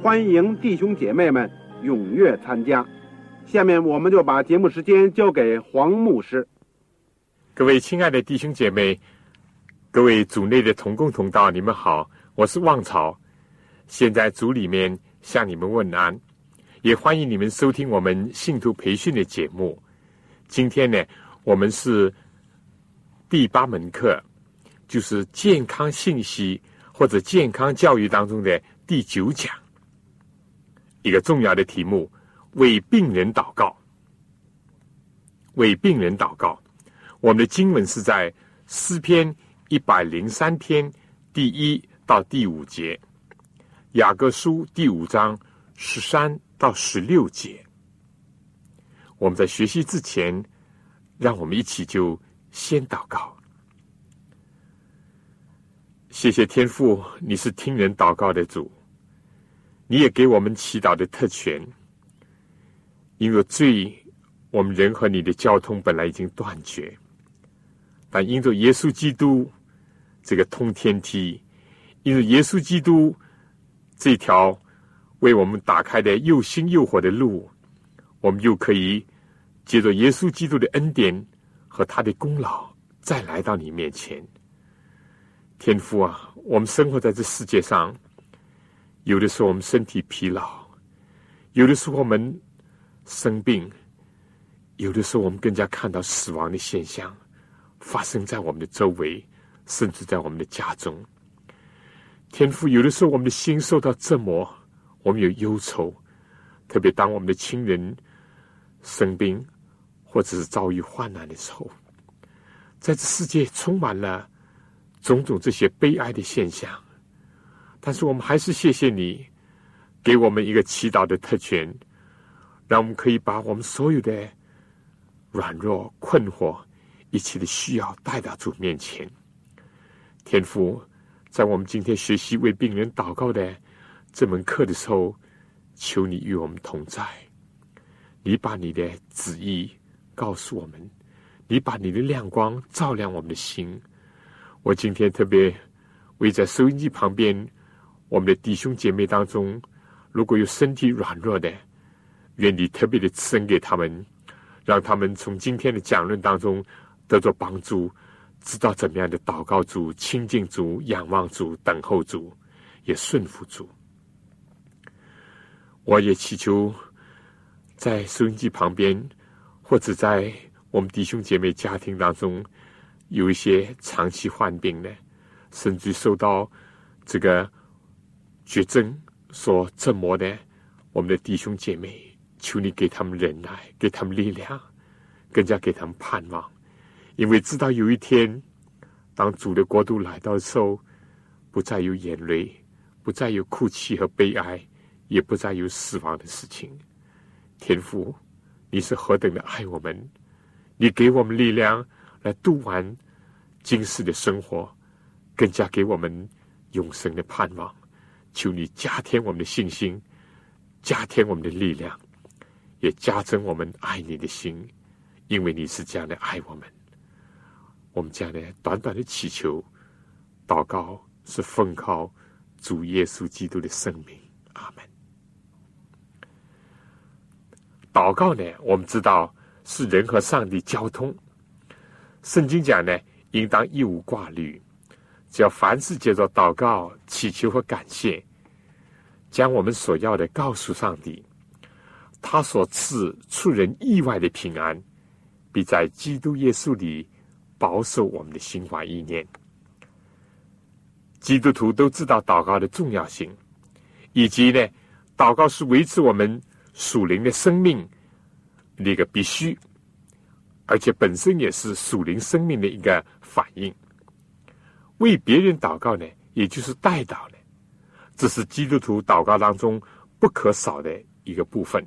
欢迎弟兄姐妹们踊跃参加。下面我们就把节目时间交给黄牧师。各位亲爱的弟兄姐妹，各位组内的同工同道，你们好，我是旺草，现在组里面向你们问安，也欢迎你们收听我们信徒培训的节目。今天呢，我们是。第八门课就是健康信息或者健康教育当中的第九讲，一个重要的题目：为病人祷告。为病人祷告。我们的经文是在诗篇一百零三篇第一到第五节，雅各书第五章十三到十六节。我们在学习之前，让我们一起就。先祷告，谢谢天父，你是听人祷告的主，你也给我们祈祷的特权。因为罪，我们人和你的交通本来已经断绝，但因着耶稣基督这个通天梯，因着耶稣基督这条为我们打开的又新又活的路，我们就可以借着耶稣基督的恩典。和他的功劳再来到你面前，天父啊，我们生活在这世界上，有的时候我们身体疲劳，有的时候我们生病，有的时候我们更加看到死亡的现象发生在我们的周围，甚至在我们的家中。天父，有的时候我们的心受到折磨，我们有忧愁，特别当我们的亲人生病。或者是遭遇患难的时候，在这世界充满了种种这些悲哀的现象，但是我们还是谢谢你，给我们一个祈祷的特权，让我们可以把我们所有的软弱、困惑、一切的需要带到主面前。天父，在我们今天学习为病人祷告的这门课的时候，求你与我们同在，你把你的旨意。告诉我们，你把你的亮光照亮我们的心。我今天特别为在收音机旁边我们的弟兄姐妹当中，如果有身体软弱的，愿你特别的赐恩给他们，让他们从今天的讲论当中得到帮助，知道怎么样的祷告主、亲近主、仰望主、等候主，也顺服主。我也祈求在收音机旁边。或者在我们弟兄姐妹家庭当中，有一些长期患病的，甚至受到这个绝症所折磨的，我们的弟兄姐妹，求你给他们忍耐，给他们力量，更加给他们盼望，因为知道有一天，当主的国度来到的时候，不再有眼泪，不再有哭泣和悲哀，也不再有死亡的事情，天父。你是何等的爱我们！你给我们力量来度完今世的生活，更加给我们永生的盼望。求你加添我们的信心，加添我们的力量，也加增我们爱你的心，因为你是这样的爱我们。我们这样的短短的祈求、祷告，是奉靠主耶稣基督的圣名。阿门。祷告呢，我们知道是人和上帝交通。圣经讲呢，应当一无挂虑，只要凡事借着祷告、祈求和感谢，将我们所要的告诉上帝。他所赐出人意外的平安，必在基督耶稣里保守我们的心怀意念。基督徒都知道祷告的重要性，以及呢，祷告是维持我们属灵的生命那个必须，而且本身也是属灵生命的一个反应。为别人祷告呢，也就是代祷呢，这是基督徒祷告当中不可少的一个部分。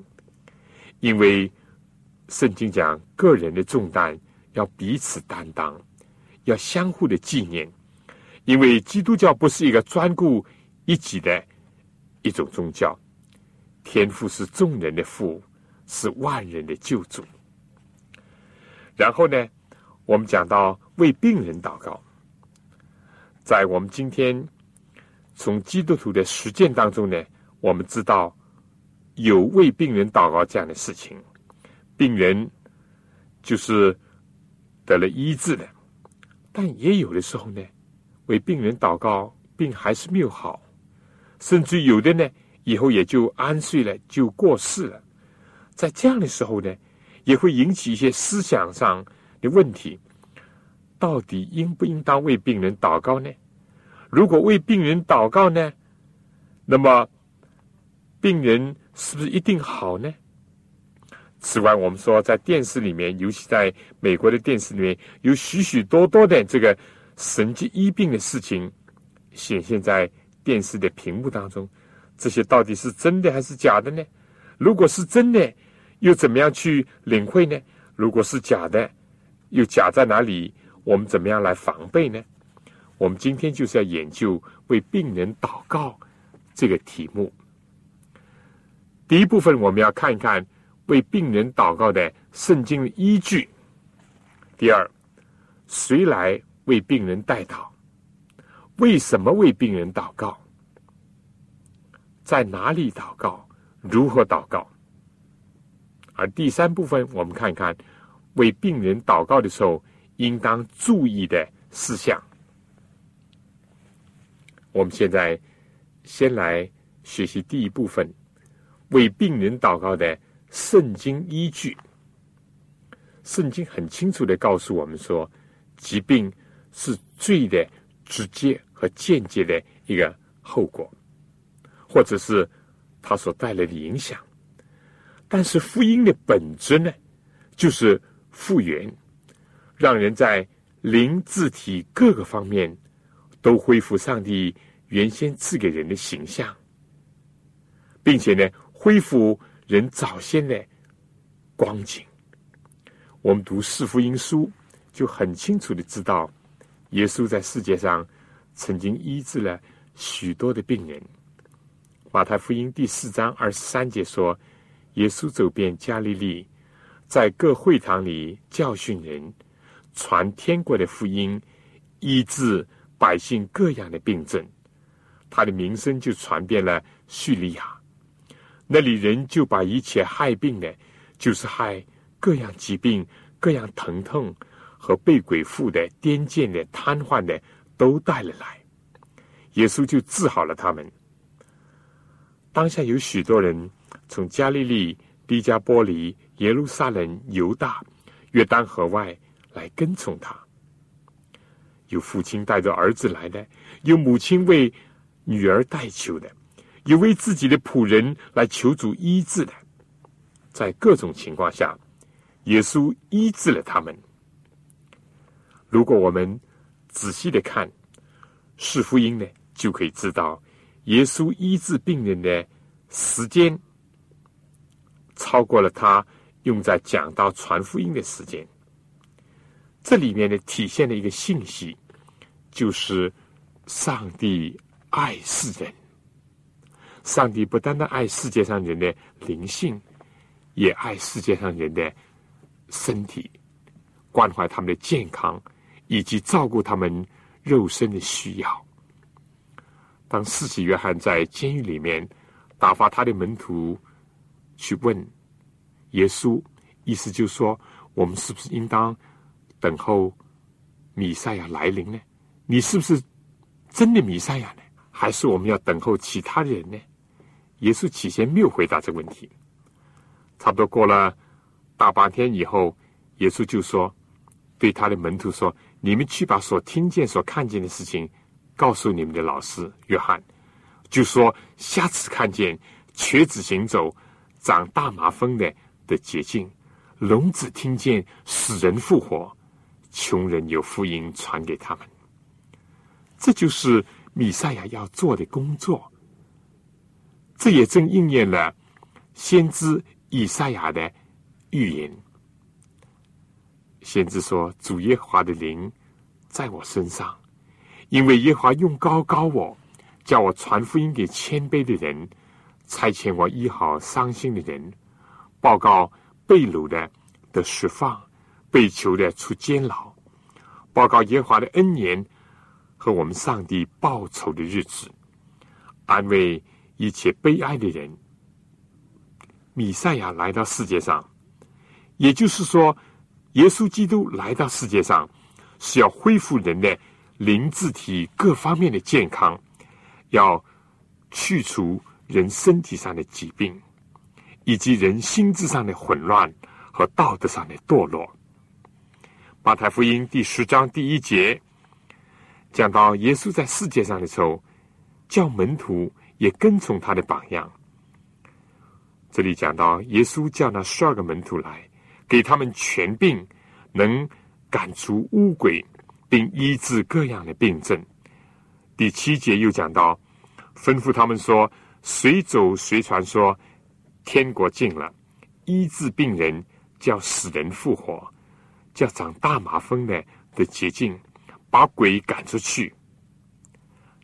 因为圣经讲，个人的重担要彼此担当，要相互的纪念。因为基督教不是一个专顾一己的一种宗教，天父是众人的父，是万人的救主。然后呢，我们讲到为病人祷告，在我们今天从基督徒的实践当中呢，我们知道。有为病人祷告这样的事情，病人就是得了医治的，但也有的时候呢，为病人祷告，病还是没有好，甚至有的呢，以后也就安睡了，就过世了。在这样的时候呢，也会引起一些思想上的问题：到底应不应当为病人祷告呢？如果为病人祷告呢，那么病人。是不是一定好呢？此外，我们说在电视里面，尤其在美国的电视里面，有许许多多的这个神迹医病的事情显现在电视的屏幕当中。这些到底是真的还是假的呢？如果是真的，又怎么样去领会呢？如果是假的，又假在哪里？我们怎么样来防备呢？我们今天就是要研究为病人祷告这个题目。第一部分，我们要看一看为病人祷告的圣经依据。第二，谁来为病人代祷？为什么为病人祷告？在哪里祷告？如何祷告？而第三部分，我们看看为病人祷告的时候应当注意的事项。我们现在先来学习第一部分。为病人祷告的圣经依据，圣经很清楚的告诉我们说，疾病是罪的直接和间接的一个后果，或者是它所带来的影响。但是福音的本质呢，就是复原，让人在灵、字体各个方面都恢复上帝原先赐给人的形象，并且呢。恢复人早先的光景。我们读《四福音书》，就很清楚的知道，耶稣在世界上曾经医治了许多的病人。马太福音第四章二十三节说：“耶稣走遍加利利，在各会堂里教训人，传天国的福音，医治百姓各样的病症。他的名声就传遍了叙利亚。”那里人就把一切害病的，就是害各样疾病、各样疼痛和被鬼附的、癫痫的、瘫痪的，都带了来。耶稣就治好了他们。当下有许多人从加利利、迪加波利、耶路撒冷、犹大、约旦河外来跟从他。有父亲带着儿子来的，有母亲为女儿代求的。有为自己的仆人来求主医治的，在各种情况下，耶稣医治了他们。如果我们仔细的看《是福音》呢，就可以知道，耶稣医治病人的时间超过了他用在讲道传福音的时间。这里面呢，体现了一个信息，就是上帝爱世人。上帝不单单爱世界上人的灵性，也爱世界上人的身体，关怀他们的健康，以及照顾他们肉身的需要。当四喜约翰在监狱里面打发他的门徒去问耶稣，意思就是说，我们是不是应当等候米赛亚来临呢？你是不是真的弥赛亚呢？还是我们要等候其他人呢？耶稣起先没有回答这个问题，差不多过了大半天以后，耶稣就说：“对他的门徒说，你们去把所听见、所看见的事情告诉你们的老师约翰，就说下次看见瘸子行走、长大麻风的的捷径，聋子听见死人复活，穷人有福音传给他们。这就是米赛亚要做的工作。这也正应验了先知。”以赛亚的预言，先知说：“主耶和华的灵在我身上，因为耶和华用高高我，叫我传福音给谦卑的人，差遣我医好伤心的人，报告被掳的的释放，被囚的出监牢，报告耶和华的恩年和我们上帝报仇的日子，安慰一切悲哀的人。”米赛亚来到世界上，也就是说，耶稣基督来到世界上是要恢复人的灵、智、体各方面的健康，要去除人身体上的疾病，以及人心智上的混乱和道德上的堕落。马太福音第十章第一节讲到，耶稣在世界上的时候，叫门徒也跟从他的榜样。这里讲到，耶稣叫那十二个门徒来，给他们权柄，能赶出污鬼，并医治各样的病症。第七节又讲到，吩咐他们说：随走随传说，天国近了，医治病人，叫死人复活，叫长大麻风的的捷径，把鬼赶出去。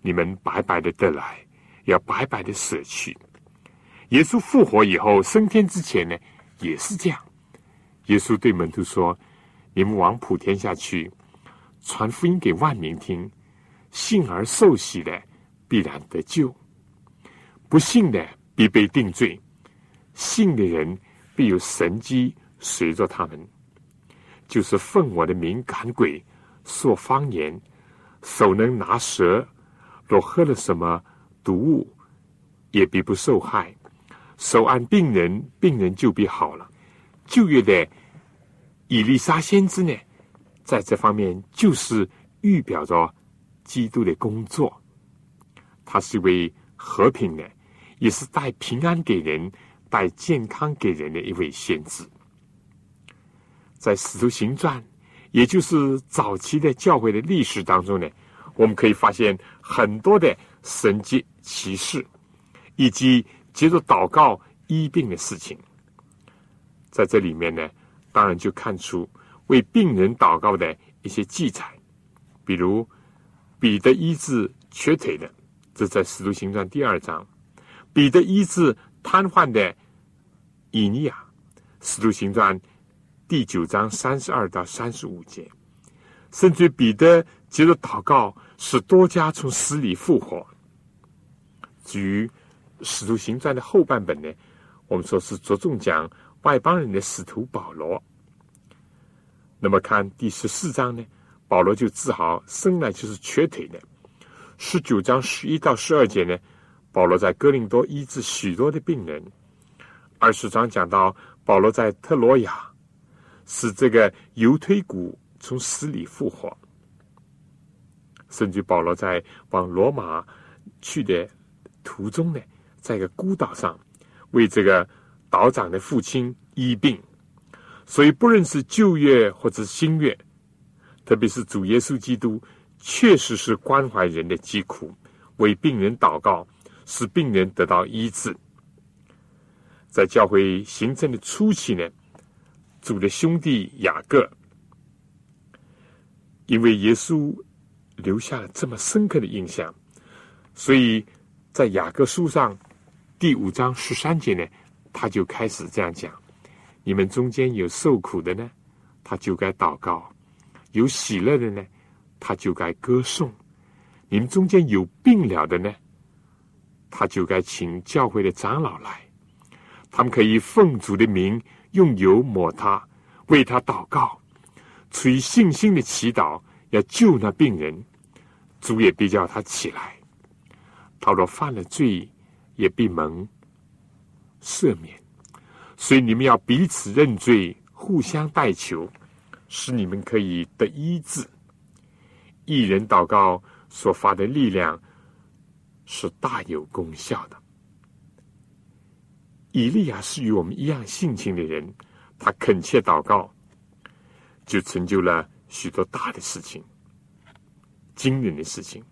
你们白白的得来，要白白的舍去。耶稣复活以后升天之前呢，也是这样。耶稣对门徒说：“你们往普天下去，传福音给万民听。信而受洗的，必然得救；不信的，必被定罪。信的人，必有神机随着他们，就是奉我的名赶鬼，说方言，手能拿蛇。若喝了什么毒物，也必不受害。”手按病人，病人就必好了。旧约的以利沙先知呢，在这方面就是预表着基督的工作。他是一位和平的，也是带平安给人、带健康给人的一位先知。在使徒行传，也就是早期的教会的历史当中呢，我们可以发现很多的神迹奇事，以及。接着祷告医病的事情，在这里面呢，当然就看出为病人祷告的一些记载，比如彼得医治瘸腿的，这在使徒行传第二章；彼得医治瘫痪的以尼亚，使徒行传第九章三十二到三十五节，甚至彼得接着祷告使多家从死里复活，至于。使徒行传的后半本呢，我们说是着重讲外邦人的使徒保罗。那么看第十四章呢，保罗就自豪生来就是瘸腿的。十九章十一到十二节呢，保罗在哥林多医治许多的病人。二十章讲到保罗在特罗亚使这个犹推骨从死里复活，甚至保罗在往罗马去的途中呢。在一个孤岛上，为这个岛长的父亲医病，所以不论是旧约或者新约，特别是主耶稣基督，确实是关怀人的疾苦，为病人祷告，使病人得到医治。在教会形成的初期呢，主的兄弟雅各，因为耶稣留下了这么深刻的印象，所以在雅各书上。第五章十三节呢，他就开始这样讲：你们中间有受苦的呢，他就该祷告；有喜乐的呢，他就该歌颂；你们中间有病了的呢，他就该请教会的长老来，他们可以奉主的名用油抹他，为他祷告，出于信心的祈祷，要救那病人，主也必叫他起来。他若犯了罪。也必蒙赦免，所以你们要彼此认罪，互相代求，使你们可以得医治。一人祷告所发的力量是大有功效的。以利亚是与我们一样性情的人，他恳切祷告，就成就了许多大的事情、惊人的事情。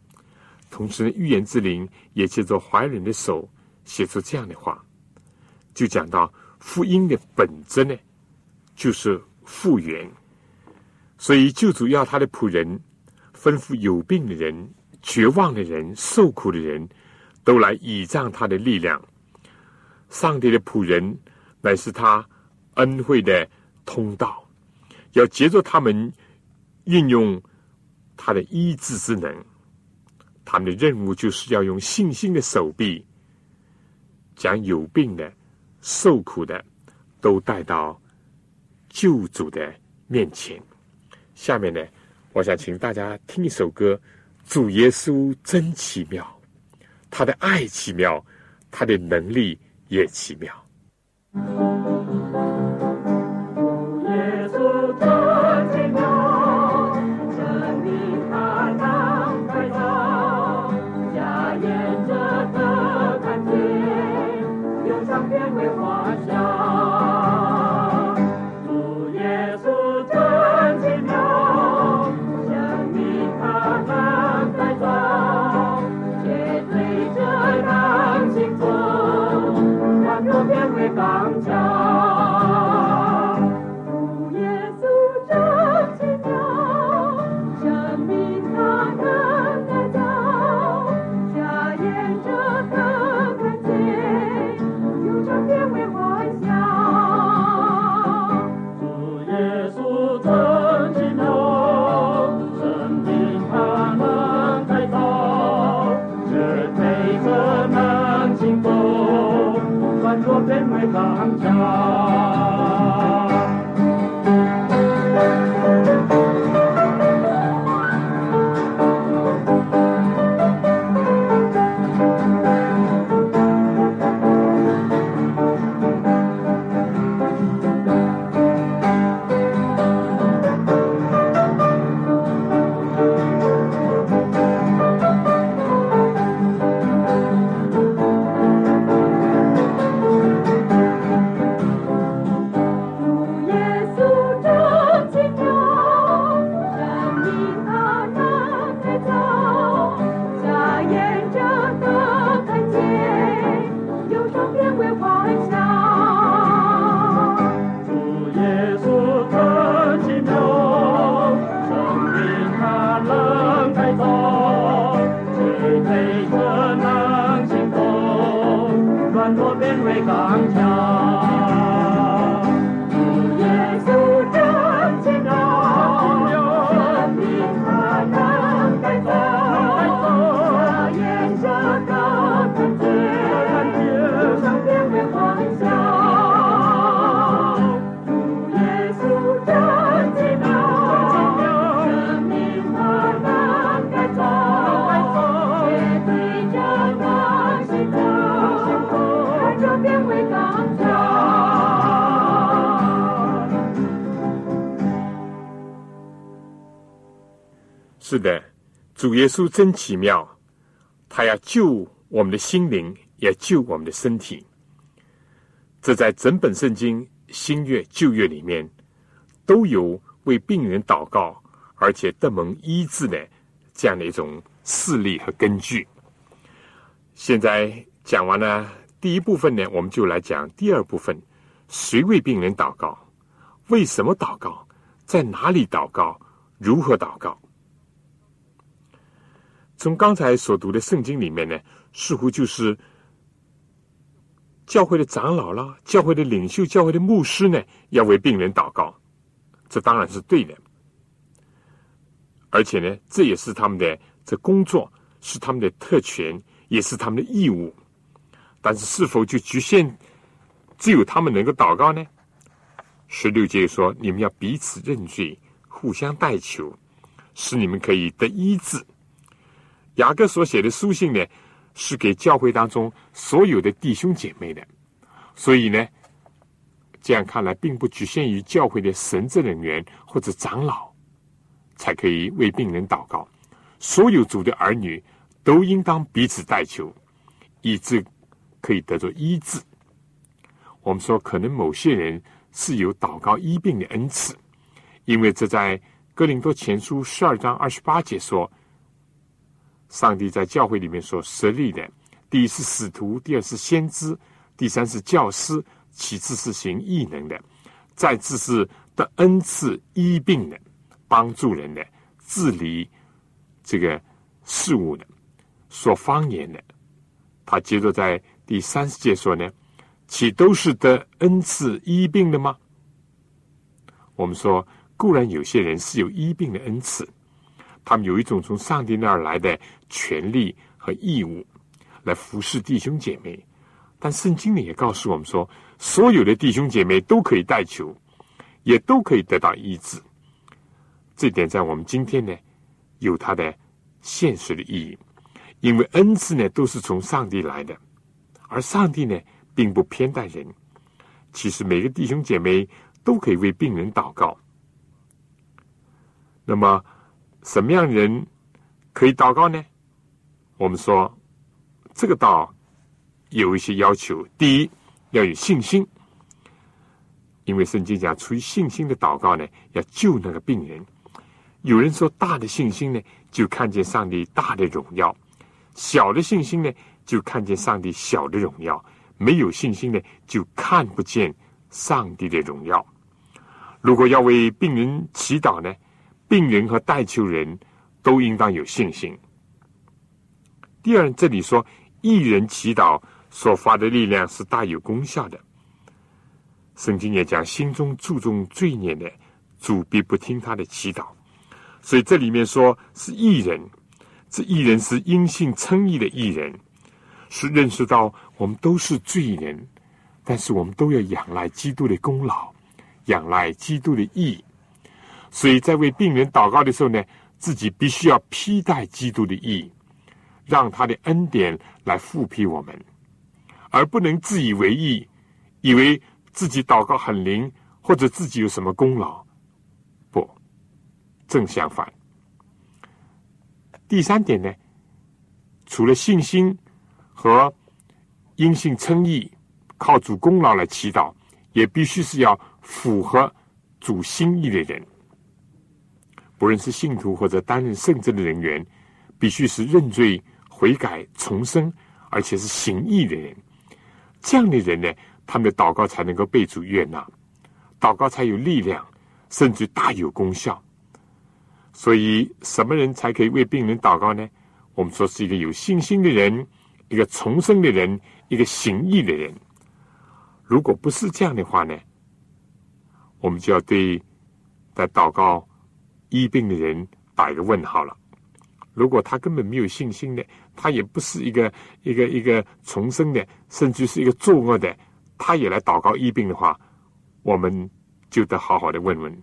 同时呢，预言之灵也借着怀人的手写出这样的话，就讲到福音的本质呢，就是复原。所以救主要他的仆人，吩咐有病的人、绝望的人、受苦的人，都来倚仗他的力量。上帝的仆人乃是他恩惠的通道，要借着他们运用他的医治之能。他们的任务就是要用信心的手臂，将有病的、受苦的都带到救主的面前。下面呢，我想请大家听一首歌：主耶稣真奇妙，他的爱奇妙，他的能力也奇妙。是的，主耶稣真奇妙，他要救我们的心灵，也救我们的身体。这在整本圣经新约旧约里面都有为病人祷告，而且得蒙医治的这样的一种事例和根据。现在讲完了第一部分呢，我们就来讲第二部分：谁为病人祷告？为什么祷告？在哪里祷告？如何祷告？从刚才所读的圣经里面呢，似乎就是教会的长老啦、教会的领袖、教会的牧师呢，要为病人祷告，这当然是对的。而且呢，这也是他们的这工作，是他们的特权，也是他们的义务。但是，是否就局限只有他们能够祷告呢？十六节说：“你们要彼此认罪，互相代求，使你们可以得医治。”雅各所写的书信呢，是给教会当中所有的弟兄姐妹的，所以呢，这样看来，并不局限于教会的神职人员或者长老才可以为病人祷告。所有主的儿女都应当彼此代求，以致可以得着医治。我们说，可能某些人是有祷告医病的恩赐，因为这在哥林多前书十二章二十八节说，上帝在教会里面所设立的，第一是使徒，第二是先知，第三是教师，其次是行异能的，再次是得恩赐医病的，帮助人的，治理这个事物的，说方言的。他接着在第三十节说呢。岂都是得恩赐医病的吗？我们说，固然有些人是有医病的恩赐，他们有一种从上帝那儿来的权利和义务，来服侍弟兄姐妹。但圣经呢也告诉我们说，所有的弟兄姐妹都可以代求，也都可以得到医治。这点在我们今天呢，有它的现实的意义，因为恩赐呢都是从上帝来的，而上帝呢。并不偏待人，其实每个弟兄姐妹都可以为病人祷告。那么，什么样人可以祷告呢？我们说，这个道有一些要求。第一，要有信心，因为圣经讲，出于信心的祷告呢，要救那个病人。有人说，大的信心呢，就看见上帝大的荣耀；小的信心呢，就看见上帝小的荣耀。没有信心呢，就看不见上帝的荣耀。如果要为病人祈祷呢，病人和代求人都应当有信心。第二，这里说一人祈祷所发的力量是大有功效的。圣经也讲，心中注重罪孽的主必不听他的祈祷。所以这里面说是艺人，这艺人是因信称义的艺人。是认识到我们都是罪人，但是我们都要仰赖基督的功劳，仰赖基督的义。所以在为病人祷告的时候呢，自己必须要披戴基督的义，让他的恩典来复辟我们，而不能自以为意，以为自己祷告很灵，或者自己有什么功劳。不，正相反。第三点呢，除了信心。和因信称义、靠主功劳来祈祷，也必须是要符合主心意的人。不论是信徒或者担任圣职的人员，必须是认罪悔改、重生，而且是行义的人。这样的人呢，他们的祷告才能够被主悦纳，祷告才有力量，甚至大有功效。所以，什么人才可以为病人祷告呢？我们说是一个有信心的人。一个重生的人，一个行义的人，如果不是这样的话呢，我们就要对在祷告医病的人打一个问号了。如果他根本没有信心的，他也不是一个一个一个重生的，甚至是一个作恶的，他也来祷告医病的话，我们就得好好的问问，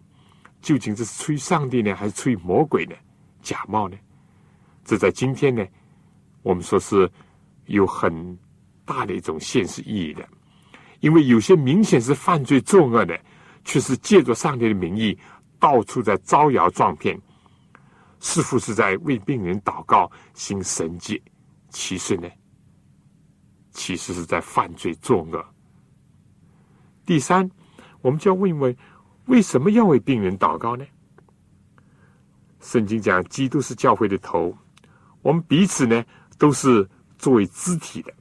究竟这是出于上帝呢，还是出于魔鬼呢？假冒呢？这在今天呢，我们说是。有很大的一种现实意义的，因为有些明显是犯罪作恶的，却是借着上帝的名义到处在招摇撞骗，似乎是在为病人祷告行神迹，其实呢，其实是在犯罪作恶。第三，我们就要问一问，为什么要为病人祷告呢？圣经讲，基督是教会的头，我们彼此呢都是。作为肢体的，《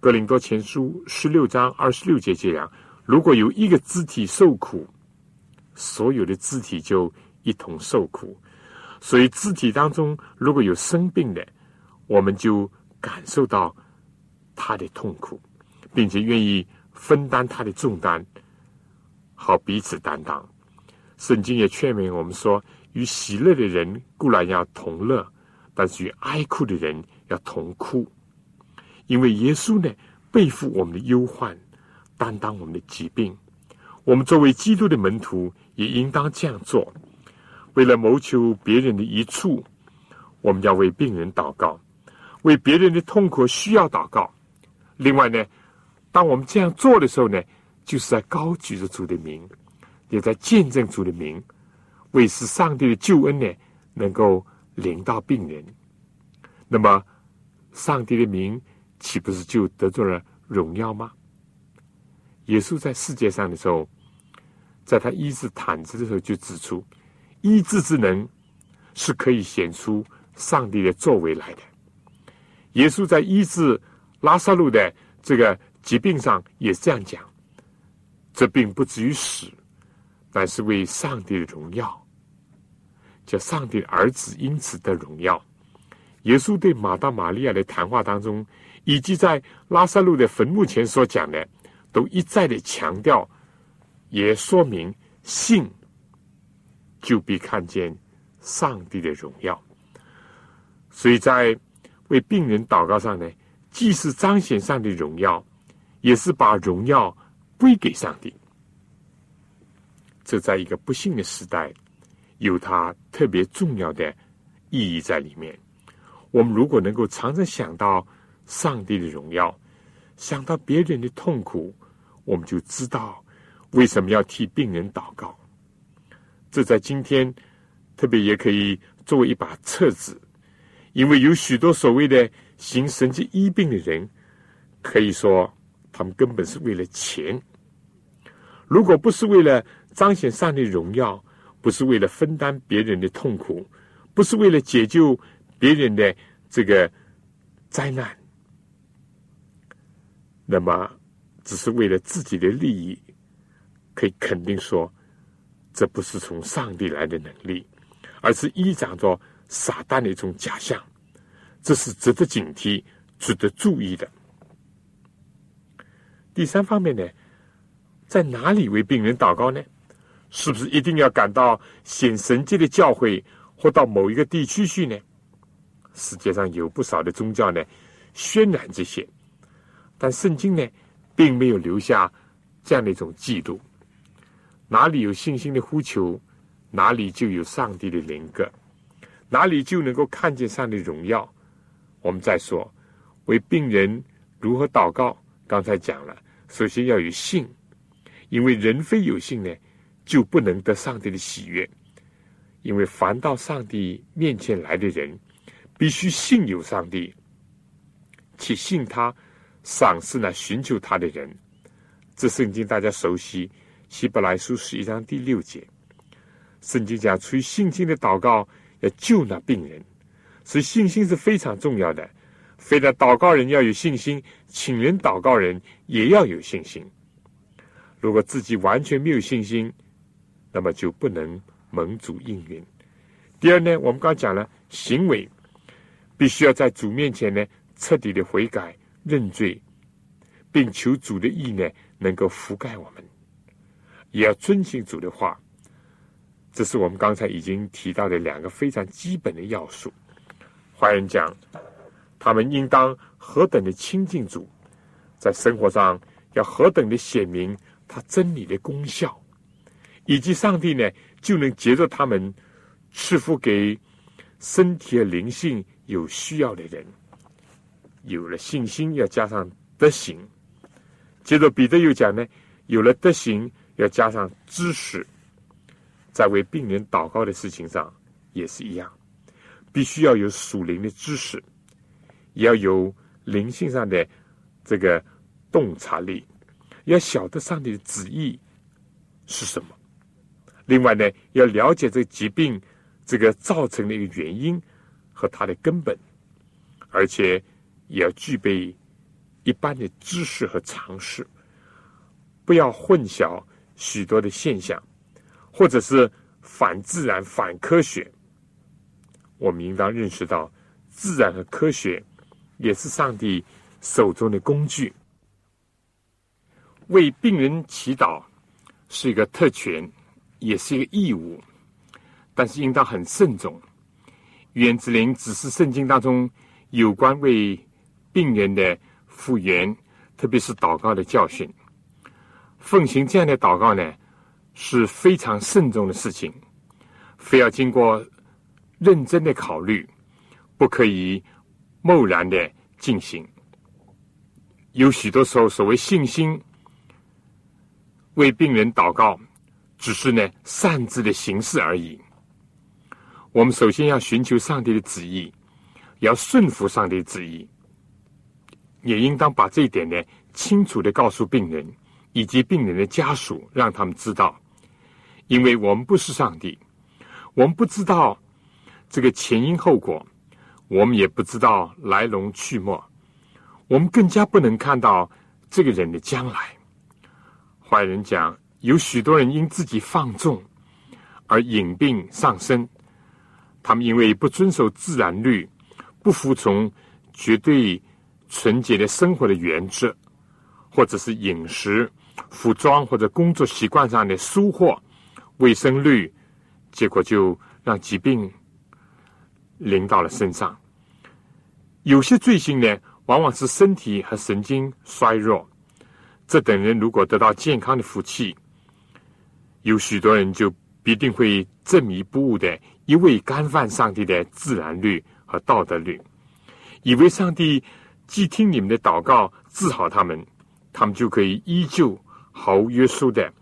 格林多前书》十六章二十六节这样：如果有一个肢体受苦，所有的肢体就一同受苦。所以，肢体当中如果有生病的，我们就感受到他的痛苦，并且愿意分担他的重担，好彼此担当。圣经也劝勉我们说：与喜乐的人固然要同乐，但是与哀哭的人要同哭。因为耶稣呢，背负我们的忧患，担当我们的疾病。我们作为基督的门徒，也应当这样做。为了谋求别人的一处，我们要为病人祷告，为别人的痛苦需要祷告。另外呢，当我们这样做的时候呢，就是在高举着主的名，也在见证主的名，为使上帝的救恩呢能够领到病人。那么，上帝的名岂不是就得到了荣耀吗？耶稣在世界上的时候，在他医治毯子的时候，就指出，医治之能是可以显出上帝的作为来的。耶稣在医治拉萨路的这个疾病上也这样讲。这并不至于死，乃是为上帝的荣耀，叫上帝的儿子因此得荣耀。耶稣对马大、玛利亚的谈话当中，以及在拉萨路的坟墓前所讲的，都一再的强调，也说明信就必看见上帝的荣耀。所以在为病人祷告上呢，既是彰显上帝荣耀，也是把荣耀。归给上帝，这在一个不幸的时代，有它特别重要的意义在里面。我们如果能够常常想到上帝的荣耀，想到别人的痛苦，我们就知道为什么要替病人祷告。这在今天特别也可以作为一把册子，因为有许多所谓的行神迹医病的人，可以说。他们根本是为了钱。如果不是为了彰显上帝荣耀，不是为了分担别人的痛苦，不是为了解救别人的这个灾难，那么只是为了自己的利益，可以肯定说，这不是从上帝来的能力，而是依仗着撒旦的一种假象。这是值得警惕、值得注意的。第三方面呢，在哪里为病人祷告呢？是不是一定要赶到显神迹的教会或到某一个地区去呢？世界上有不少的宗教呢，渲染这些，但圣经呢，并没有留下这样的一种记录。哪里有信心的呼求，哪里就有上帝的灵格，哪里就能够看见上帝荣耀。我们再说，为病人如何祷告，刚才讲了。首先要有信，因为人非有信呢，就不能得上帝的喜悦。因为凡到上帝面前来的人，必须信有上帝，且信他赏赐那寻求他的人。这圣经大家熟悉，希伯来书十一章第六节，圣经讲出于信心的祷告要救那病人，所以信心是非常重要的。非得祷告人要有信心，请人祷告人也要有信心。如果自己完全没有信心，那么就不能蒙主应允。第二呢，我们刚讲了行为，必须要在主面前呢彻底的悔改认罪，并求主的意呢能够覆盖我们，也要遵行主的话。这是我们刚才已经提到的两个非常基本的要素。换人讲。他们应当何等的亲近主，在生活上要何等的显明他真理的功效，以及上帝呢就能接着他们赐福给身体和灵性有需要的人。有了信心，要加上德行。接着彼得又讲呢，有了德行，要加上知识，在为病人祷告的事情上也是一样，必须要有属灵的知识。也要有灵性上的这个洞察力，要晓得上帝的旨意是什么。另外呢，要了解这个疾病这个造成的一个原因和它的根本，而且也要具备一般的知识和常识，不要混淆许多的现象，或者是反自然、反科学。我们应当认识到自然和科学。也是上帝手中的工具。为病人祈祷是一个特权，也是一个义务，但是应当很慎重。原子灵只是圣经当中有关为病人的复原，特别是祷告的教训。奉行这样的祷告呢，是非常慎重的事情，非要经过认真的考虑，不可以。贸然的进行，有许多时候，所谓信心为病人祷告，只是呢擅自的形式而已。我们首先要寻求上帝的旨意，要顺服上帝的旨意，也应当把这一点呢清楚的告诉病人以及病人的家属，让他们知道，因为我们不是上帝，我们不知道这个前因后果，我们也不知道来龙去脉，我们更加不能看到这个人的将来。坏人讲，有许多人因自己放纵而引病上身。他们因为不遵守自然律，不服从绝对纯洁的生活的原则，或者是饮食、服装或者工作习惯上的疏忽、卫生率，结果就让疾病临到了身上。有些罪行呢，往往是身体和神经衰弱。这等人如果得到健康的福气，有许多人就必定会执迷不悟的，一味干犯上帝的自然律和道德律，以为上帝既听你们的祷告治好他们，他们就可以依旧毫无约束的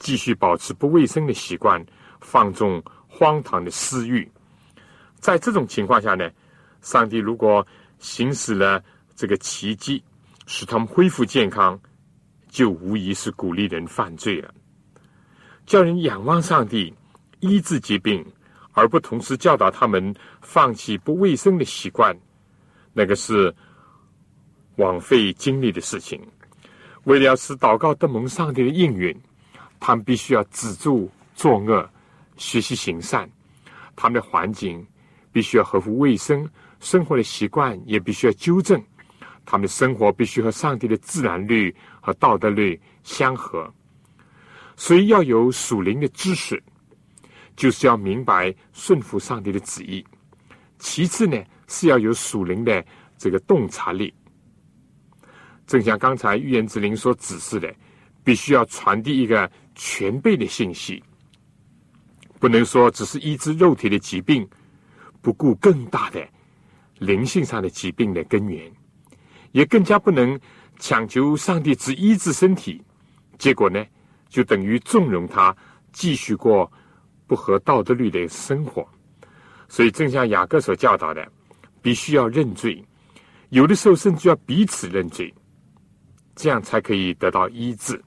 继续保持不卫生的习惯，放纵荒唐的私欲。在这种情况下呢，上帝如果行使了这个奇迹，使他们恢复健康。就无疑是鼓励人犯罪了，叫人仰望上帝医治疾病，而不同时教导他们放弃不卫生的习惯，那个是枉费精力的事情。为了使祷告得蒙上帝的应允，他们必须要止住作恶，学习行善。他们的环境必须要合乎卫生，生活的习惯也必须要纠正。他们的生活必须和上帝的自然律和道德律相合，所以要有属灵的知识，就是要明白顺服上帝的旨意。其次呢，是要有属灵的这个洞察力。正像刚才预言之灵所指示的，必须要传递一个全备的信息，不能说只是医治肉体的疾病，不顾更大的灵性上的疾病的根源。也更加不能强求上帝只医治身体，结果呢，就等于纵容他继续过不合道德律的生活。所以，正像雅各所教导的，必须要认罪，有的时候甚至要彼此认罪，这样才可以得到医治。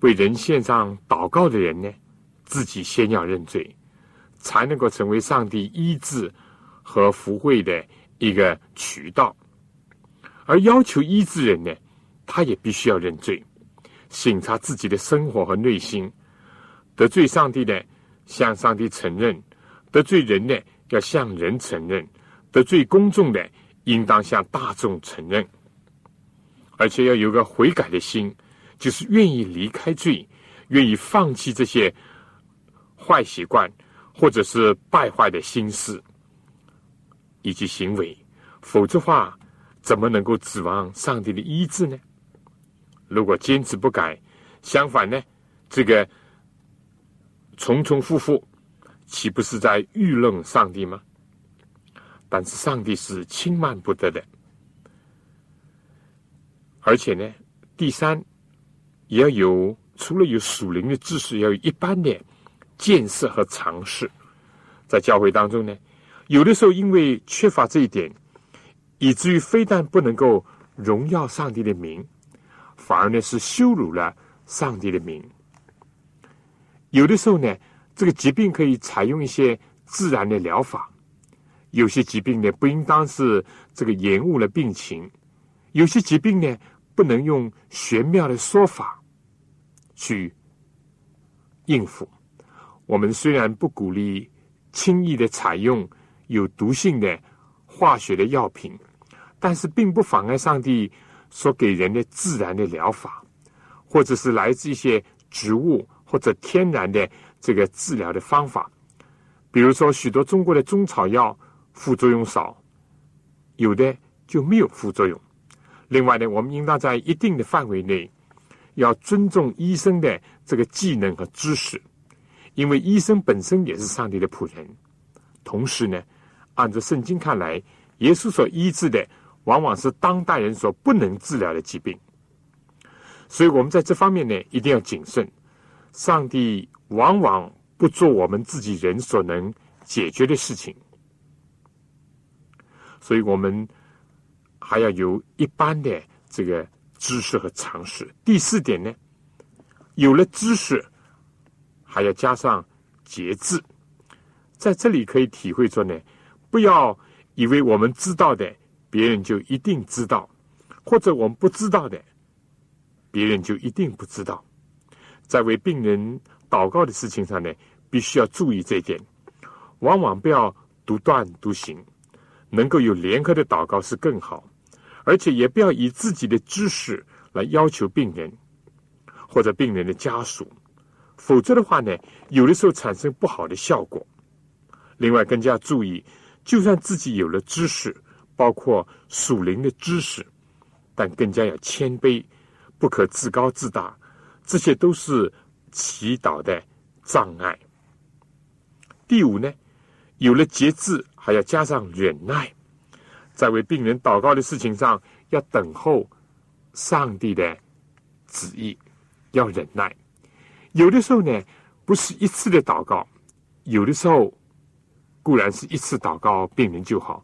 为人献上祷告的人呢，自己先要认罪，才能够成为上帝医治和福慧的一个渠道。而要求医治人呢，他也必须要认罪，审查自己的生活和内心。得罪上帝的，向上帝承认；得罪人呢，要向人承认；得罪公众的，应当向大众承认。而且要有个悔改的心，就是愿意离开罪，愿意放弃这些坏习惯，或者是败坏的心思以及行为，否则话。怎么能够指望上帝的医治呢？如果坚持不改，相反呢，这个重重复复，岂不是在愚弄上帝吗？但是上帝是轻慢不得的，而且呢，第三也要有除了有属灵的知识，要有一般的见识和常识。在教会当中呢，有的时候因为缺乏这一点。以至于非但不能够荣耀上帝的名，反而呢是羞辱了上帝的名。有的时候呢，这个疾病可以采用一些自然的疗法；有些疾病呢，不应当是这个延误了病情；有些疾病呢，不能用玄妙的说法去应付。我们虽然不鼓励轻易的采用有毒性的。化学的药品，但是并不妨碍上帝所给人的自然的疗法，或者是来自一些植物或者天然的这个治疗的方法。比如说，许多中国的中草药副作用少，有的就没有副作用。另外呢，我们应当在一定的范围内要尊重医生的这个技能和知识，因为医生本身也是上帝的仆人，同时呢。按照圣经看来，耶稣所医治的往往是当代人所不能治疗的疾病，所以我们在这方面呢，一定要谨慎。上帝往往不做我们自己人所能解决的事情，所以我们还要有一般的这个知识和常识。第四点呢，有了知识，还要加上节制。在这里可以体会说呢，不要以为我们知道的，别人就一定知道；或者我们不知道的，别人就一定不知道。在为病人祷告的事情上呢，必须要注意这一点。往往不要独断独行，能够有联合的祷告是更好。而且也不要以自己的知识来要求病人或者病人的家属，否则的话呢，有的时候产生不好的效果。另外，更加注意，就算自己有了知识，包括属灵的知识，但更加要谦卑，不可自高自大。这些都是祈祷的障碍。第五呢，有了节制，还要加上忍耐，在为病人祷告的事情上，要等候上帝的旨意，要忍耐。有的时候呢，不是一次的祷告；有的时候固然是一次祷告，病人就好；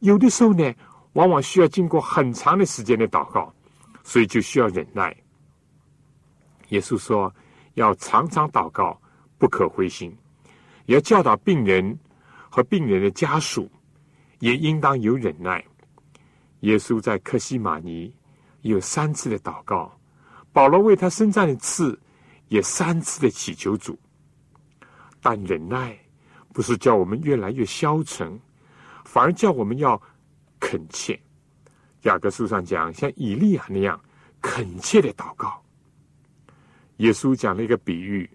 有的时候呢，往往需要经过很长的时间的祷告，所以就需要忍耐。耶稣说：“要常常祷告，不可灰心。也要教导病人和病人的家属，也应当有忍耐。”耶稣在克西马尼有三次的祷告，保罗为他身上的刺也三次的祈求主。但忍耐不是叫我们越来越消沉，反而叫我们要恳切。雅各书上讲，像以利亚那样恳切的祷告。耶稣讲了一个比喻，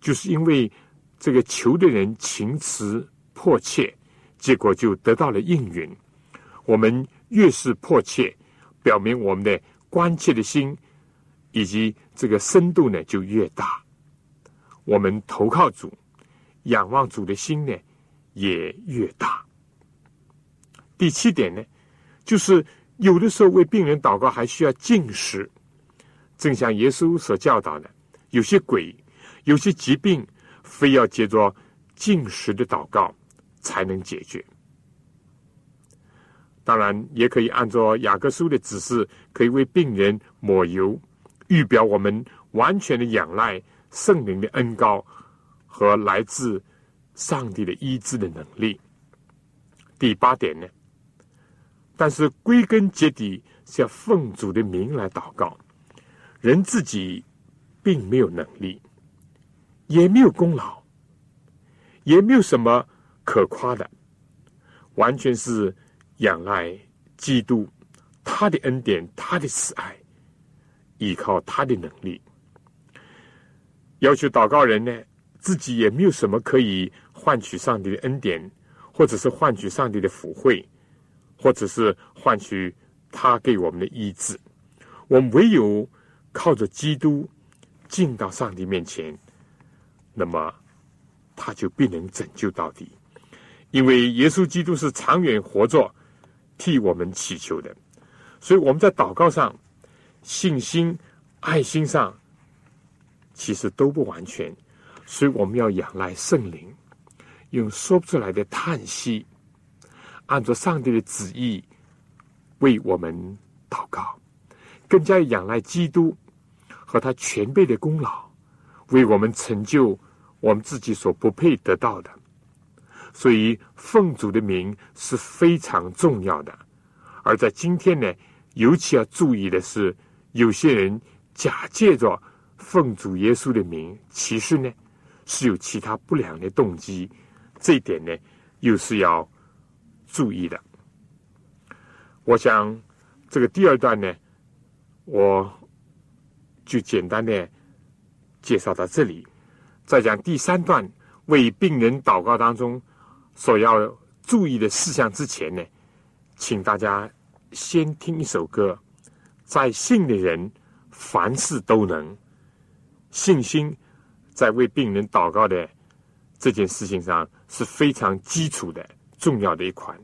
就是因为这个求的人情辞迫切，结果就得到了应允。我们越是迫切，表明我们的关切的心以及这个深度呢就越大。我们投靠主、仰望主的心呢也越大。第七点呢，就是有的时候为病人祷告还需要进食。正像耶稣所教导的，有些鬼、有些疾病，非要借着进食的祷告才能解决。当然，也可以按照雅各书的指示，可以为病人抹油，预表我们完全的仰赖圣灵的恩高和来自上帝的医治的能力。第八点呢，但是归根结底是要奉主的名来祷告。人自己并没有能力，也没有功劳，也没有什么可夸的，完全是仰赖基督他的恩典、他的慈爱，依靠他的能力。要求祷告人呢，自己也没有什么可以换取上帝的恩典，或者是换取上帝的福惠，或者是换取他给我们的医治。我们唯有。靠着基督进到上帝面前，那么他就必能拯救到底。因为耶稣基督是长远活着替我们祈求的，所以我们在祷告上、信心、爱心上，其实都不完全，所以我们要仰赖圣灵，用说不出来的叹息，按照上帝的旨意为我们祷告，更加仰赖基督。和他全辈的功劳，为我们成就我们自己所不配得到的，所以奉主的名是非常重要的。而在今天呢，尤其要注意的是，有些人假借着奉主耶稣的名，其实呢是有其他不良的动机，这一点呢又是要注意的。我想这个第二段呢，我。就简单的介绍到这里，再讲第三段为病人祷告当中所要注意的事项之前呢，请大家先听一首歌。在信的人凡事都能，信心在为病人祷告的这件事情上是非常基础的重要的一款。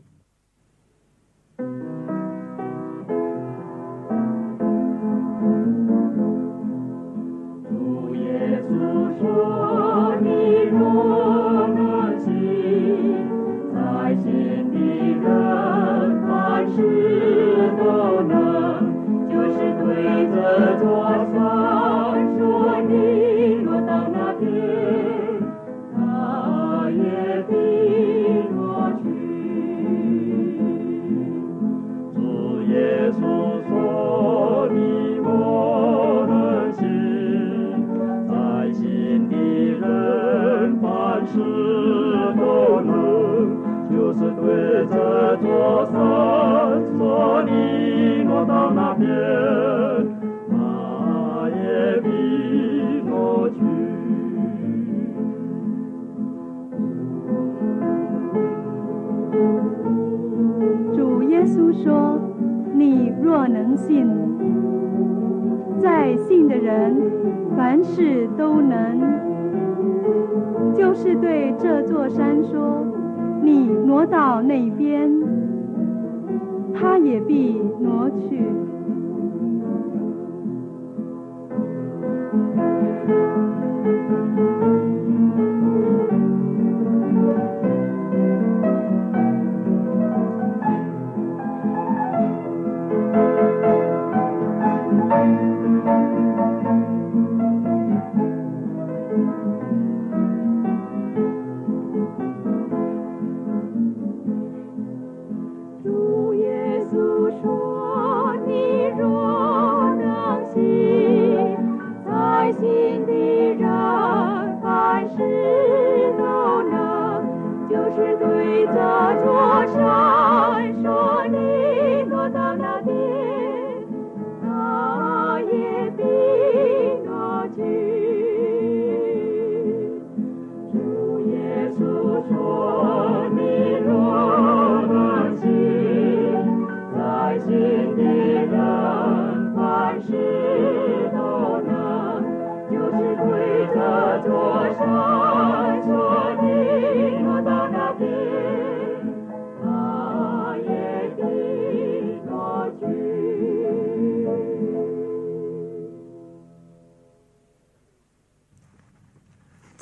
shine.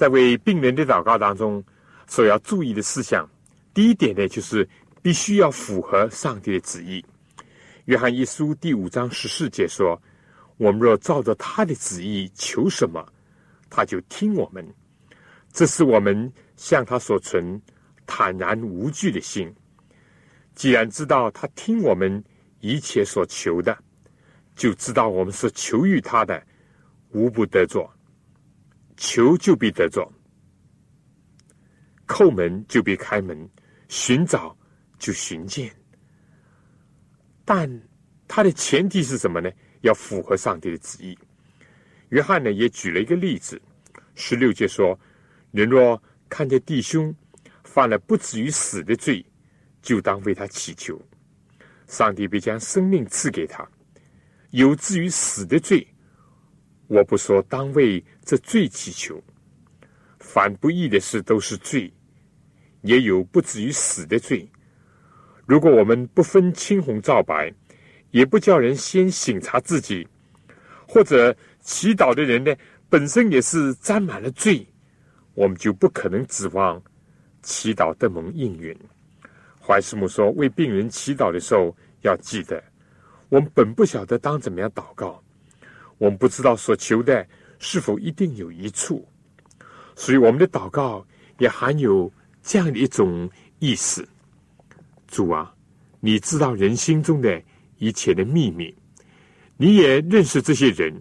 在为病人的祷告当中，所要注意的事项，第一点呢，就是必须要符合上帝的旨意。约翰一书第五章十四节说：“我们若照着他的旨意求什么，他就听我们。这是我们向他所存坦然无惧的心。既然知道他听我们一切所求的，就知道我们所求于他的，无不得着。”求就必得着，叩门就必开门，寻找就寻见。但它的前提是什么呢？要符合上帝的旨意。约翰呢也举了一个例子，十六节说：人若看见弟兄犯了不至于死的罪，就当为他祈求，上帝必将生命赐给他；有至于死的罪，我不说当为这罪祈求，凡不义的事都是罪，也有不至于死的罪。如果我们不分青红皂白，也不叫人先省察自己，或者祈祷的人呢本身也是沾满了罪，我们就不可能指望祈祷得蒙应允。怀师母说，为病人祈祷的时候要记得，我们本不晓得当怎么样祷告。我们不知道所求的是否一定有一处，所以我们的祷告也含有这样的一种意思：主啊，你知道人心中的一切的秘密，你也认识这些人，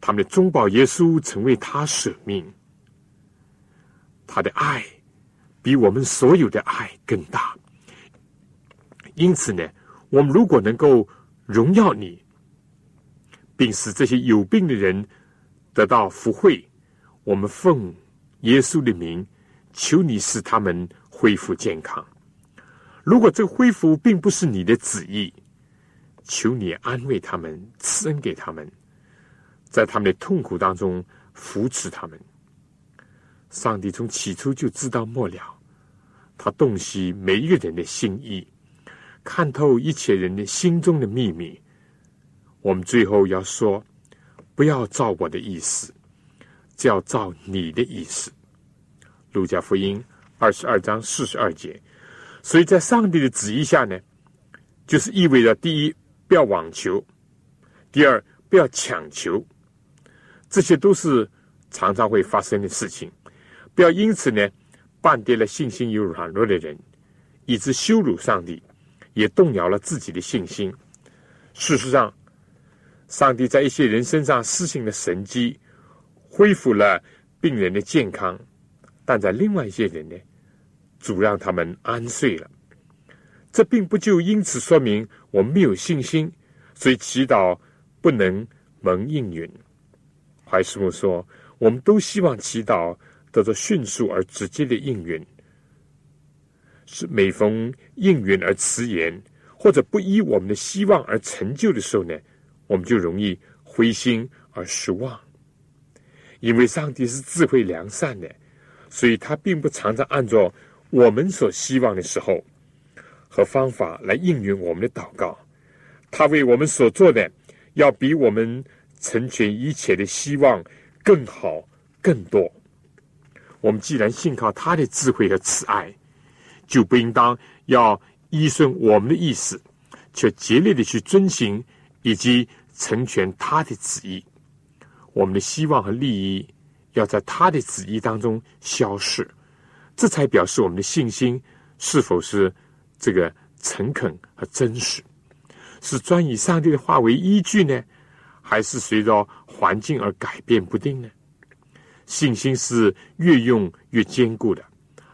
他们的中保耶稣曾为他舍命，他的爱比我们所有的爱更大。因此呢，我们如果能够荣耀你。并使这些有病的人得到福慧。我们奉耶稣的名，求你使他们恢复健康。如果这恢复并不是你的旨意，求你安慰他们，赐恩给他们，在他们的痛苦当中扶持他们。上帝从起初就知道末了，他洞悉每一个人的心意，看透一切人的心中的秘密。我们最后要说，不要照我的意思，只要照你的意思。路加福音二十二章四十二节。所以在上帝的旨意下呢，就是意味着：第一，不要妄求；第二，不要强求。这些都是常常会发生的事情。不要因此呢，绊跌了信心又软弱的人，以致羞辱上帝，也动摇了自己的信心。事实上，上帝在一些人身上施行了神迹，恢复了病人的健康，但在另外一些人呢，主让他们安睡了。这并不就因此说明我们没有信心，所以祈祷不能蒙应允。怀师母说：“我们都希望祈祷得到迅速而直接的应允。是每逢应允而迟延，或者不依我们的希望而成就的时候呢，我们就容易灰心而失望。因为上帝是智慧良善的，所以他并不常常按照我们所希望的时候。”和方法来应允我们的祷告，他为我们所做的，要比我们成全一切的希望更好、更多。我们既然信靠他的智慧和慈爱，就不应当要依顺我们的意思，却竭力的去遵行以及成全他的旨意。我们的希望和利益要在他的旨意当中消逝，这才表示我们的信心是否是。这个诚恳和真实，是专以上帝的话为依据呢，还是随着环境而改变不定呢？信心是越用越坚固的，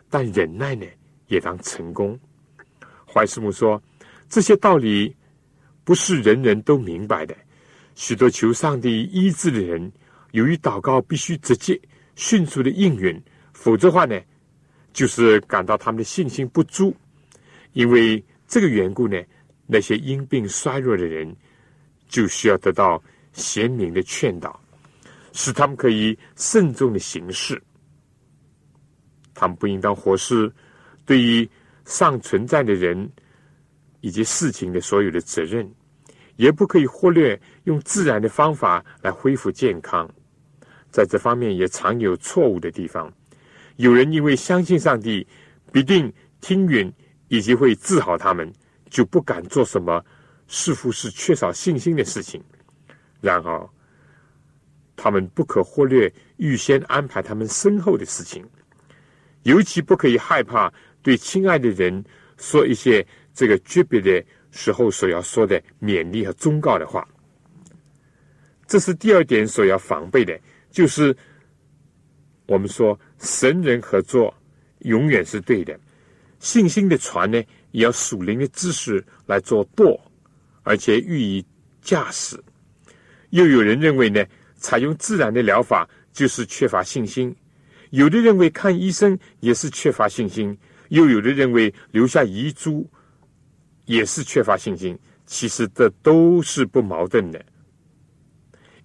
但忍耐呢，也当成功。怀师母说，这些道理不是人人都明白的。许多求上帝医治的人，由于祷告必须直接、迅速的应允，否则话呢，就是感到他们的信心不足。因为这个缘故呢，那些因病衰弱的人就需要得到贤明的劝导，使他们可以慎重的行事。他们不应当活失对于尚存在的人以及事情的所有的责任，也不可以忽略用自然的方法来恢复健康。在这方面也常有错误的地方。有人因为相信上帝，必定听允。以及会治好他们，就不敢做什么似乎是缺少信心的事情。然而，他们不可忽略预先安排他们身后的事情，尤其不可以害怕对亲爱的人说一些这个诀别的时候所要说的勉励和忠告的话。这是第二点所要防备的，就是我们说神人合作永远是对的。信心的船呢，也要属灵的知识来做舵，而且予以驾驶。又有人认为呢，采用自然的疗法就是缺乏信心；有的认为看医生也是缺乏信心；又有的认为留下遗嘱也是缺乏信心。其实这都是不矛盾的。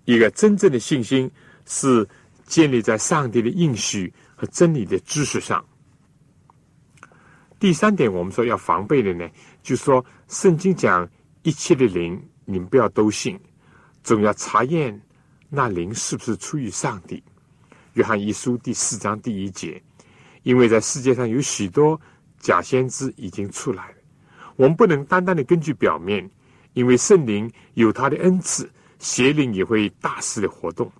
一个真正的信心是建立在上帝的应许和真理的知识上。第三点，我们说要防备的呢，就是说圣经讲一切的灵，你们不要都信，总要查验那灵是不是出于上帝。约翰一书第四章第一节，因为在世界上有许多假先知已经出来了，我们不能单单的根据表面，因为圣灵有他的恩赐，邪灵也会大肆的活动，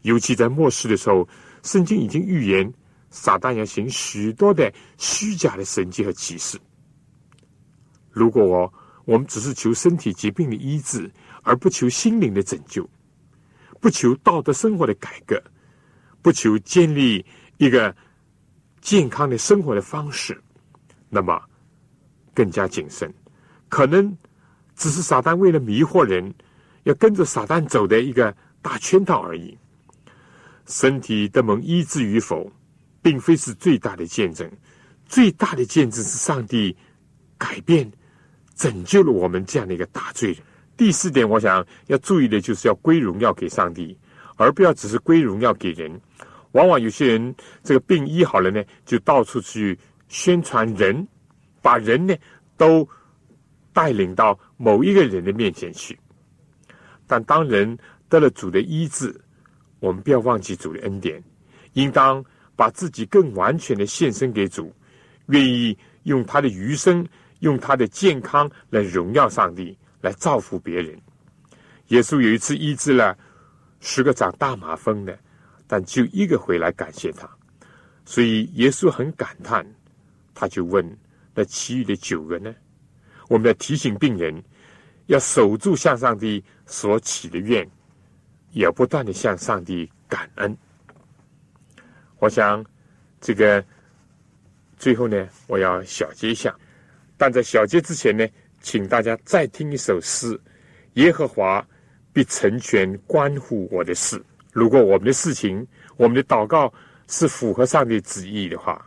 尤其在末世的时候，圣经已经预言。撒旦要行许多的虚假的神迹和启示。如果我我们只是求身体疾病的医治，而不求心灵的拯救，不求道德生活的改革，不求建立一个健康的生活的方式，那么更加谨慎，可能只是撒旦为了迷惑人，要跟着撒旦走的一个大圈套而已。身体的蒙医治与否？并非是最大的见证，最大的见证是上帝改变、拯救了我们这样的一个大罪人。第四点，我想要注意的就是要归荣耀给上帝，而不要只是归荣耀给人。往往有些人这个病医好了呢，就到处去宣传人，把人呢都带领到某一个人的面前去。但当人得了主的医治，我们不要忘记主的恩典，应当。把自己更完全的献身给主，愿意用他的余生，用他的健康来荣耀上帝，来造福别人。耶稣有一次医治了十个长大麻风的，但就一个回来感谢他，所以耶稣很感叹，他就问：那其余的九个呢？我们要提醒病人，要守住向上帝所起的愿，也要不断的向上帝感恩。我想，这个最后呢，我要小结一下。但在小结之前呢，请大家再听一首诗：耶和华必成全关乎我的事。如果我们的事情，我们的祷告是符合上帝旨意的话。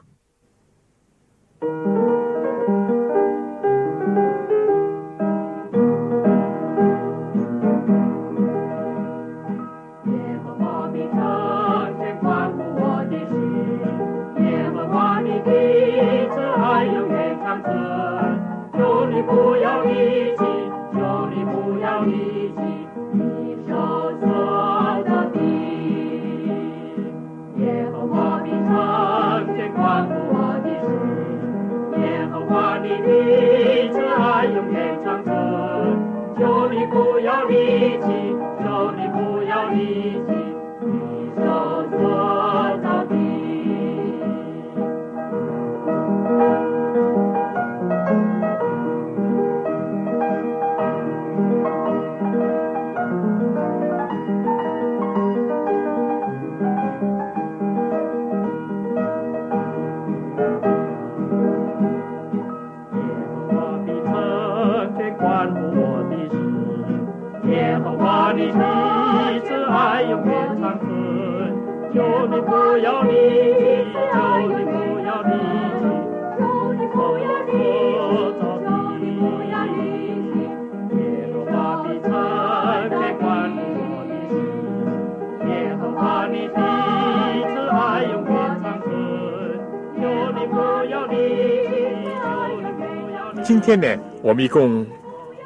今天呢，我们一共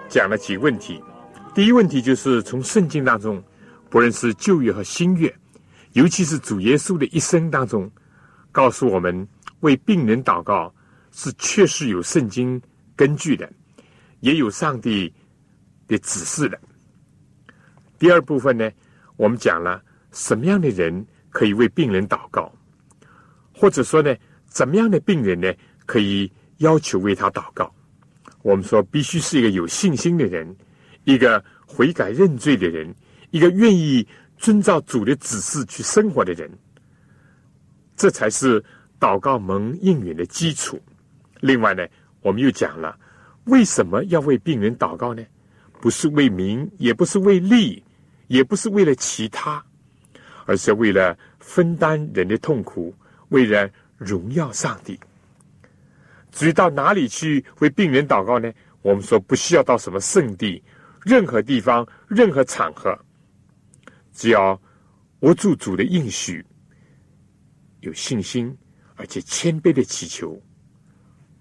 讲了几个问题。第一问题就是从圣经当中，不论是旧约和新约，尤其是主耶稣的一生当中，告诉我们为病人祷告是确实有圣经根据的，也有上帝的指示的。第二部分呢，我们讲了什么样的人可以为病人祷告，或者说呢，怎么样的病人呢可以要求为他祷告。我们说，必须是一个有信心的人，一个悔改认罪的人，一个愿意遵照主的指示去生活的人，这才是祷告蒙应允的基础。另外呢，我们又讲了，为什么要为病人祷告呢？不是为名，也不是为利，也不是为了其他，而是为了分担人的痛苦，为了荣耀上帝。至于到哪里去为病人祷告呢？我们说不需要到什么圣地，任何地方、任何场合，只要握住主的应许，有信心，而且谦卑的祈求，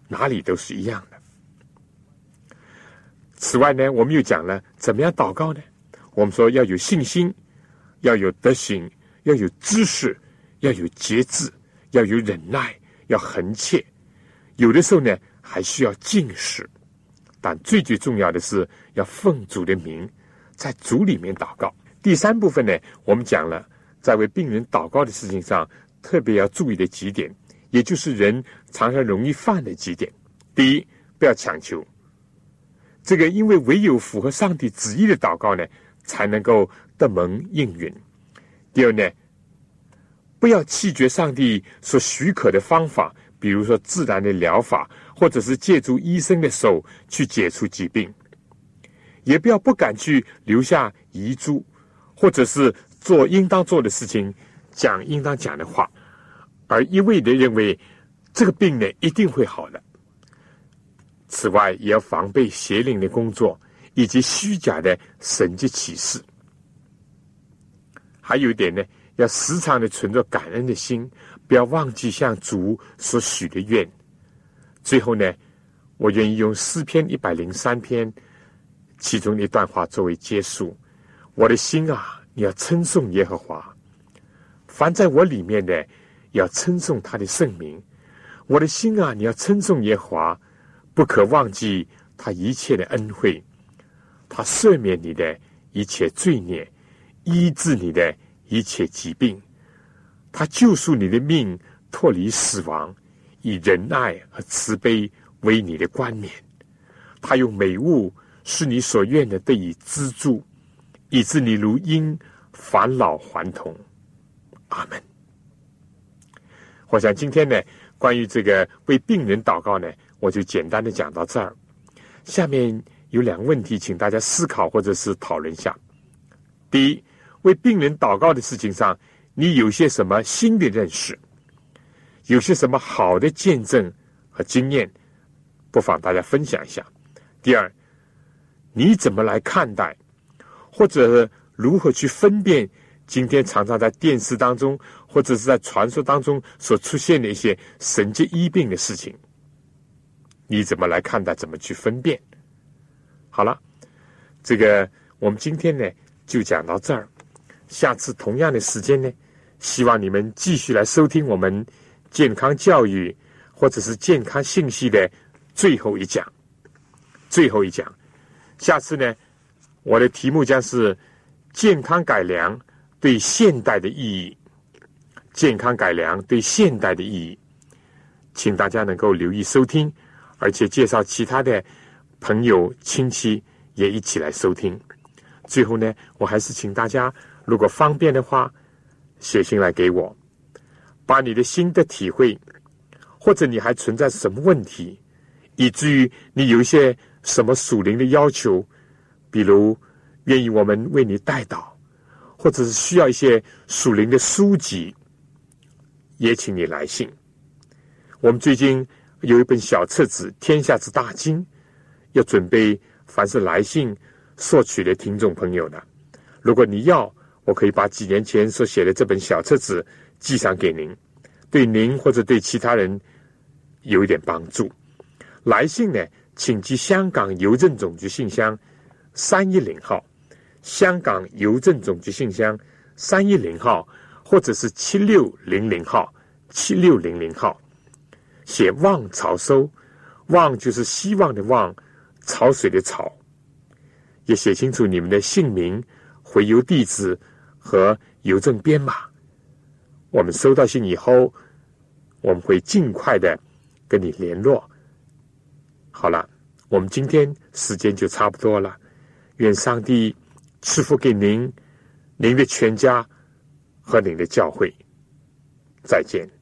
哪里都是一样的。此外呢，我们又讲了怎么样祷告呢？我们说要有信心，要有德行，要有知识，要有节制，要有忍耐，要恒切。有的时候呢，还需要进食，但最最重要的是要奉主的名，在主里面祷告。第三部分呢，我们讲了在为病人祷告的事情上，特别要注意的几点，也就是人常常容易犯的几点。第一，不要强求，这个因为唯有符合上帝旨意的祷告呢，才能够得蒙应允。第二呢，不要弃绝上帝所许可的方法。比如说自然的疗法，或者是借助医生的手去解除疾病，也不要不敢去留下遗嘱，或者是做应当做的事情，讲应当讲的话，而一味的认为这个病呢一定会好的。此外，也要防备邪灵的工作以及虚假的神迹启示。还有一点呢，要时常的存着感恩的心。不要忘记向主所许的愿。最后呢，我愿意用诗篇一百零三篇其中一段话作为结束。我的心啊，你要称颂耶和华；凡在我里面的，要称颂他的圣名。我的心啊，你要称颂耶和华，不可忘记他一切的恩惠。他赦免你的一切罪孽，医治你的一切疾病。他救赎你的命，脱离死亡，以仁爱和慈悲为你的冠冕。他用美物是你所愿的得以资助，以致你如婴返老还童。阿门。我想今天呢，关于这个为病人祷告呢，我就简单的讲到这儿。下面有两个问题，请大家思考或者是讨论一下。第一，为病人祷告的事情上，你有些什么新的认识？有些什么好的见证和经验，不妨大家分享一下。第二，你怎么来看待，或者如何去分辨今天常常在电视当中或者是在传说当中所出现的一些神迹医病的事情？你怎么来看待？怎么去分辨？好了，这个我们今天呢就讲到这儿。下次同样的时间呢，希望你们继续来收听我们健康教育或者是健康信息的最后一讲。最后一讲，下次呢，我的题目将是健康改良对现代的意义。健康改良对现代的意义，请大家能够留意收听。而且介绍其他的朋友亲戚也一起来收听。最后呢，我还是请大家，如果方便的话，写信来给我，把你的心得体会，或者你还存在什么问题，以至于你有一些什么属灵的要求，比如愿意我们为你代祷，或者是需要一些属灵的书籍，也请你来信。我们最近。有一本小册子《天下之大经》，要准备凡是来信索取的听众朋友的。如果你要，我可以把几年前所写的这本小册子寄上给您，对您或者对其他人有一点帮助。来信呢，请寄香港邮政总局信箱三一零号，香港邮政总局信箱三一零号，或者是七六零零号，七六零零号。写望潮收，望就是希望的望，潮水的潮，也写清楚你们的姓名、回邮地址和邮政编码。我们收到信以后，我们会尽快的跟你联络。好了，我们今天时间就差不多了。愿上帝赐福给您、您的全家和您的教会。再见。